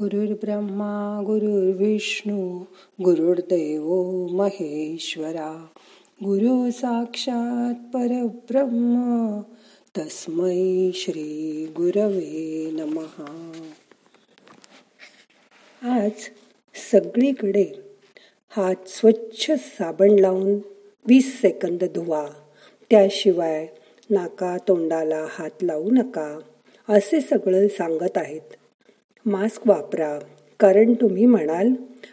गुरुर्ब्रह्मा गुरुर्विष्णू गुरुर्देव महेश्वरा. गुरु साक्षात परब्रह्म तस्मै श्री गुरवे नमहा आज सगळीकडे हात स्वच्छ साबण लावून वीस सेकंद धुवा. त्याशिवाय नाका तोंडाला हात लावू नका असे सगळं सांगत आहेत. मास्क वापरा. कारण तुम्ही म्हणाल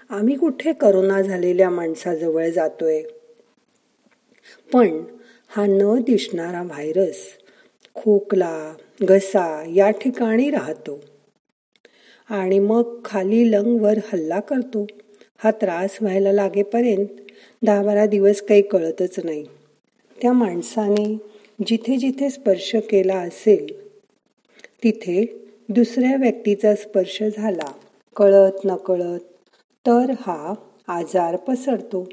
आम्ही कुठे करोना झालेल्या माणसाजवळ जातोय? पण हा न दिसणारा व्हायरस खोकला घसा या ठिकाणी राहतो. आणि मग खाली लंगवर हल्ला करतो. हा त्रास व्हायला लागेपर्यंत दहा बारा दिवस काही कळतच नाही. त्या माणसाने जिथे जिथे स्पर्श केला असेल तिथे दुसऱ्या व्यक्तीचा स्पर्श झाला. कळत नकळत तर हा आजार पसरतो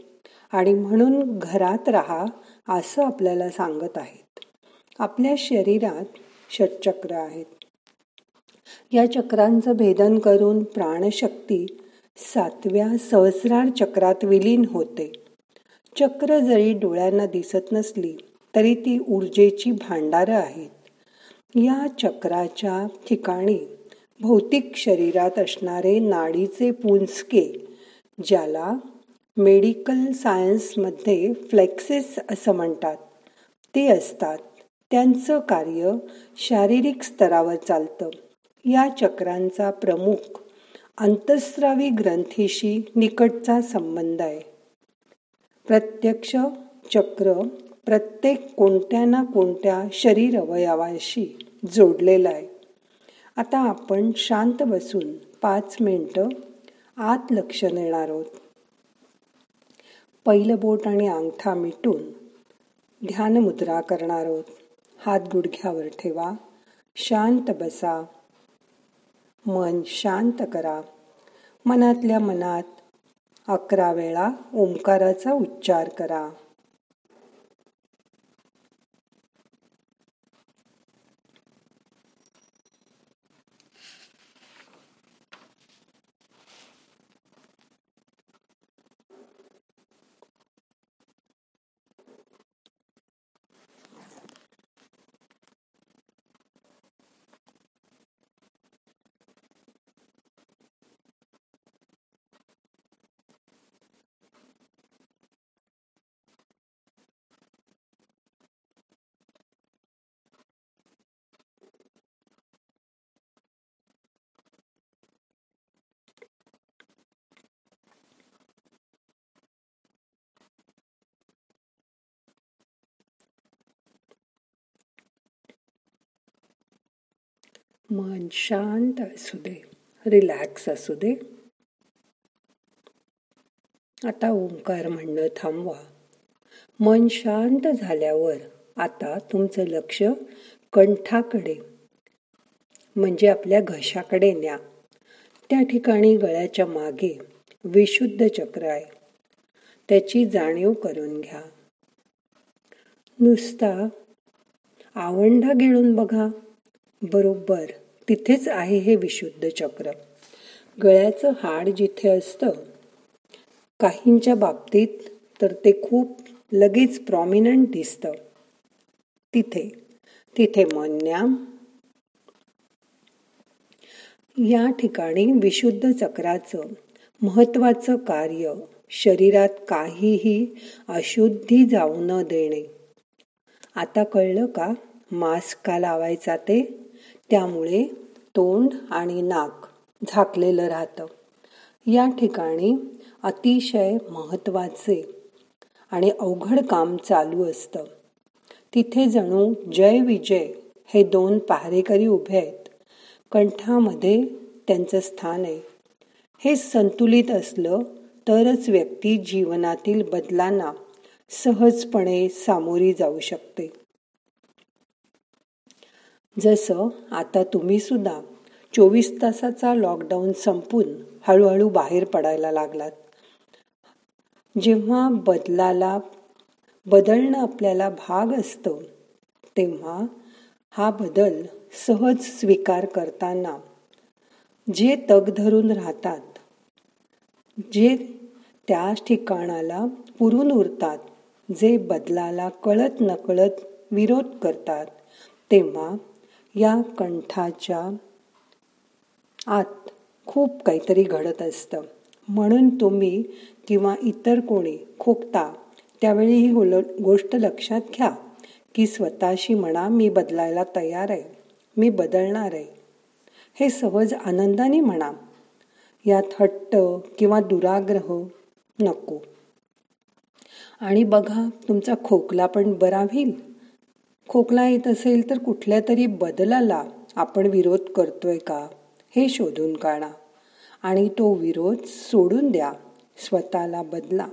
आणि म्हणून घरात राहा असं आपल्याला सांगत आहेत. आपल्या शरीरात षटचक्र आहेत. या चक्रांचं भेदन करून प्राणशक्ती सातव्या सहस्रार चक्रात विलीन होते. चक्र जरी डोळ्यांना दिसत नसली तरी ती ऊर्जेची भांडारं आहेत. या चक्राच्या ठिकाणी भौतिक शरीरात असणारे नाडीचे पुंजके ज्याला मेडिकल सायन्समध्ये फ्लेक्सेस असं म्हणतात ते असतात त्यांचं कार्य शारीरिक स्तरावर चालतं. या चक्रांचा प्रमुख अंतस्रावी ग्रंथीशी निकटचा संबंध आहे. प्रत्यक्ष चक्र प्रत्येक कोणत्या ना कोणत्या शरीर अवयवाशी जोडलेला आहे. आता आपण शांत बसून पाच मिनटं आत लक्ष देणार आहोत. पहिलं बोट आणि अंगठा मिटून ध्यान मुद्रा करणार आहोत. हात गुडघ्यावर ठेवा. शांत बसा. मन शांत करा. मनातल्या मनात अकरा वेळा ओंकाराचा उच्चार करा. मन शांत असू दे रिलॅक्स असू दे. आता ओंकार म्हणणं थांबवा. मन शांत झाल्यावर आता तुमचं लक्ष कंठाकडे म्हणजे आपल्या घशाकडे न्या. त्या ठिकाणी गळ्याच्या मागे विशुद्ध चक्र आहे. त्याची जाणीव करून घ्या. नुसता आवंढा गिळून बघा. बरोबर. तिथेच आहे हे विशुद्ध चक्र. गळ्याचं हाड जिथे असतं काहींच्या बाबतीत तर ते खूप लगेच प्रॉमिनंट दिसतं. तिथे तिथे मन्याम या ठिकाणी विशुद्ध चक्राचं महत्वाचं कार्य शरीरात काहीही अशुद्धी जाऊ न देणे. आता कळलं का? मास्क का लावायचा ते? त्यामुळे तोंड आणि नाक झाकलेलं राहतं. या ठिकाणी अतिशय महत्त्वाचे आणि अवघड काम चालू असतं. तिथे जणू जय विजय हे दोन पहारेकरी उभे आहेत. कंठामध्ये त्यांचं स्थान आहे. हे संतुलित असलं तरच व्यक्ती जीवनातील बदलांना सहजपणे सामोरी जाऊ शकते. जसं आता तुम्ही सुद्धा चोवीस तासाचा लॉकडाऊन संपून हळूहळू बाहेर पडायला लागलात. जेव्हा बदलाला बदलणं आपल्याला भाग असतं तेव्हा हा बदल सहज स्वीकार करताना जे तग धरून राहतात जे त्या ठिकाणाला पुरून उरतात जे बदलाला कळत नकळत विरोध करतात तेव्हा या कंठाच्या आत खूप काहीतरी घडत असतं. म्हणून तुम्ही किंवा इतर कोणी खोकता त्यावेळी ही गोष्ट लक्षात घ्या की स्वतःशी म्हणा मी बदलायला तयार आहे मी बदलणार आहे. हे सहज आनंदाने म्हणा. यात हट्ट किंवा दुराग्रह नको. आणि बघा तुमचा खोकला पण बरा होईल. खोकला येत असेल तर कुठल्या तरी बदलाला आपण विरोध करतोय का? हे शोधून काढा. आणि तो विरोध सोडून द्या. स्वतःला बदला.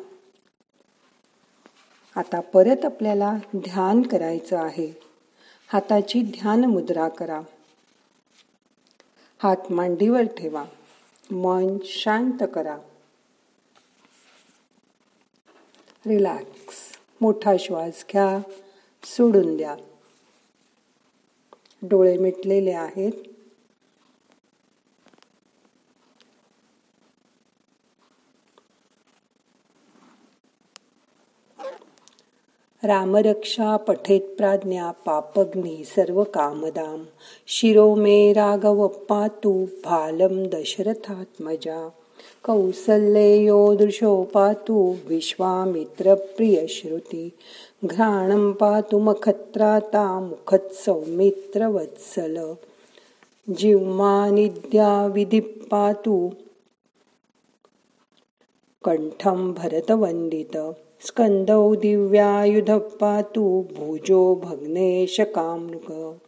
आता परत आपल्याला ध्यान करायचं आहे. हाताची ध्यान मुद्रा करा. हात मांडीवर ठेवा. मन शांत करा. रिलॅक्स. मोठा श्वास घ्या. सोडून द्या. डोळे मिटलेले आहेत. रामरक्षा पठेत प्राज्ञा पापग्नी सर्व कामदाम. शिरो मे राघव पातू भालम दशरथात्मजा कौसल्येयो दृशो पातु विश्वामित्र प्रिय श्रुती। घ्राणं पातु मखत्राता मुखत सौमित्र वत्सल। जिव्मा विधी पातु कंठम भरतवंदित स्कंदौ दिव्यायुध पातु भुजो भग्नेश कामृग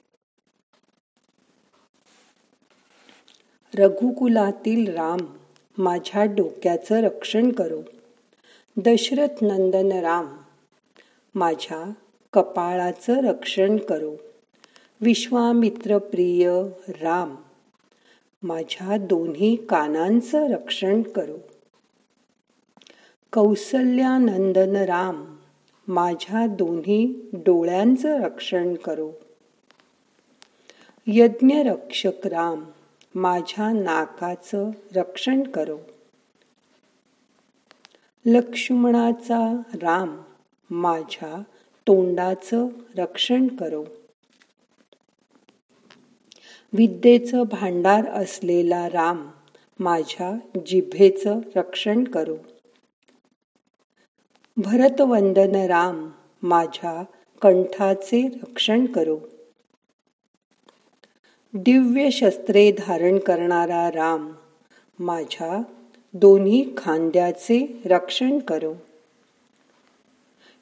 रघुकुलातील राम माझ्या डोक्याचं रक्षण करो. दशरथ नंदन राम माझ्या कपाळाचं रक्षण करो. विश्वामित्र प्रिय राम माझ्या दोन्ही कानांचं रक्षण करो. कौसल्यानंदन राम माझ्या दोन्ही डोळ्यांचं रक्षण करो. यज्ञरक्षक राम माझ्या नाकाचं रक्षण करो. लक्ष्मणाचा राम माझ्या तोंडाचं रक्षण करो. विद्येचं भांडार असलेला राम माझ्या जिभेचं रक्षण करो. भरतवंदन राम माझ्या कंठाचे रक्षण करो. दिव्य शस्त्रे धारण करणारा राम माझ्या दोन्ही खांद्याचे रक्षण करो.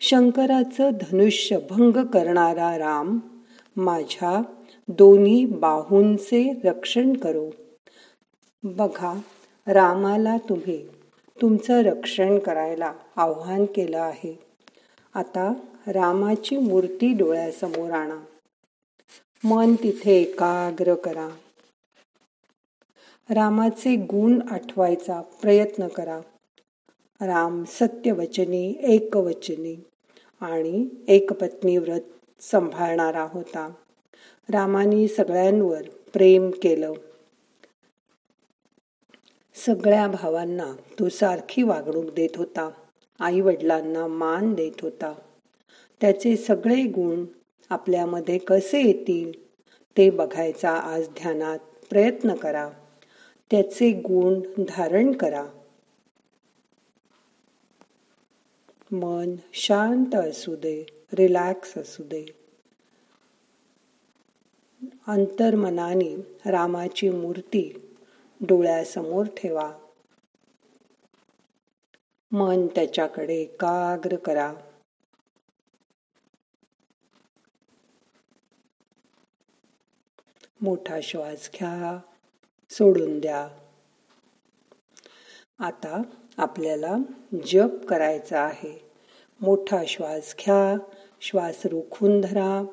शंकराचं धनुष्य भंग करणारा राम माझ्या दोन्ही बाहूंचे रक्षण करो. बघा रामाला तुम्ही तुमचं रक्षण करायला आव्हान केलं आहे. आता रामाची मूर्ती डोळ्यासमोर आणा. मन तिथे एकाग्र करा. रामाचे गुण आठवायचा प्रयत्न करा. राम सत्यवचनी एकवचनी आणि एकपत्नी व्रत सांभाळणारा होता. रामाने सगळ्यांवर प्रेम केलं. सगळ्या भावांना तो सारखी वागणूक देत होता. आई वडिलांना मान देत होता. त्याचे सगळे गुण आपल्यामध्ये कसे येतील ते बघायचा आज ध्यानात प्रयत्न करा. त्याचे गुण धारण करा. मन शांत असू दे रिलॅक्स असू दे. अंतर्मनाने रामाची मूर्ती डोळ्यासमोर ठेवा. मन त्याच्याकडे एकाग्र करा. मोठा श्वास घ्या सोडून द्या. आता आपल्याला जप करायचा आहे. मोठा श्वास घ्या श्वास रोखून धरा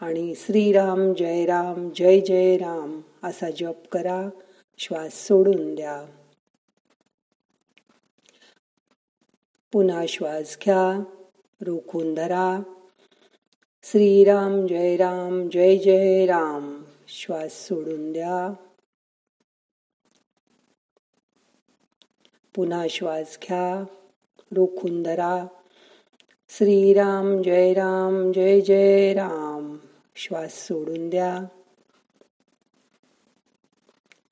आणि श्रीराम जय राम जय जय राम असा जप करा. श्वास सोडून द्या. पुन्हा श्वास घ्या रोखून धरा. श्रीराम जय राम जय जय राम श्वास सोडून द्या. पुन्हा श्वास घ्या. रोखून धरा. श्रीराम जय राम जय जय राम. श्वास सोडून द्या.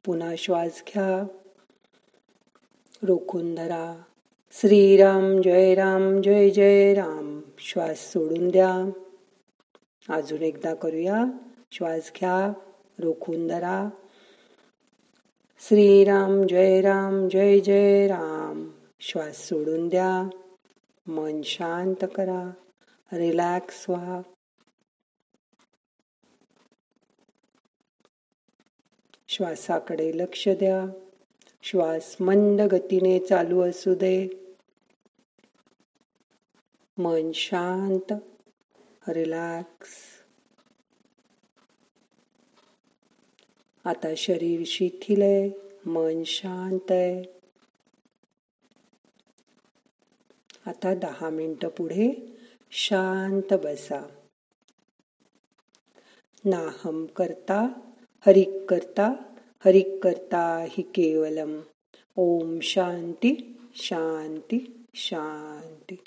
पुन्हा श्वास घ्या. रोखून धरा. श्रीराम जय राम जय जय राम. श्वास सोडून द्या. अजून एकदा करूया. श्वास घ्या. रोखून धरा श्रीराम जय राम जय जय राम श्वास सोडून द्या मन शांत करा रिलॅक्स व्हा श्वासाकडे लक्ष द्या श्वास मंद गतीने चालू असू दे मन शांत रिलॅक्स आता शरीर शिथिल आहे मन शांत आहे. आता दहा मिनिटं पुढे शांत बसा. नाहम करता हरिक करता हरिक करता हि केवलम. ओम शांती शांती शांती.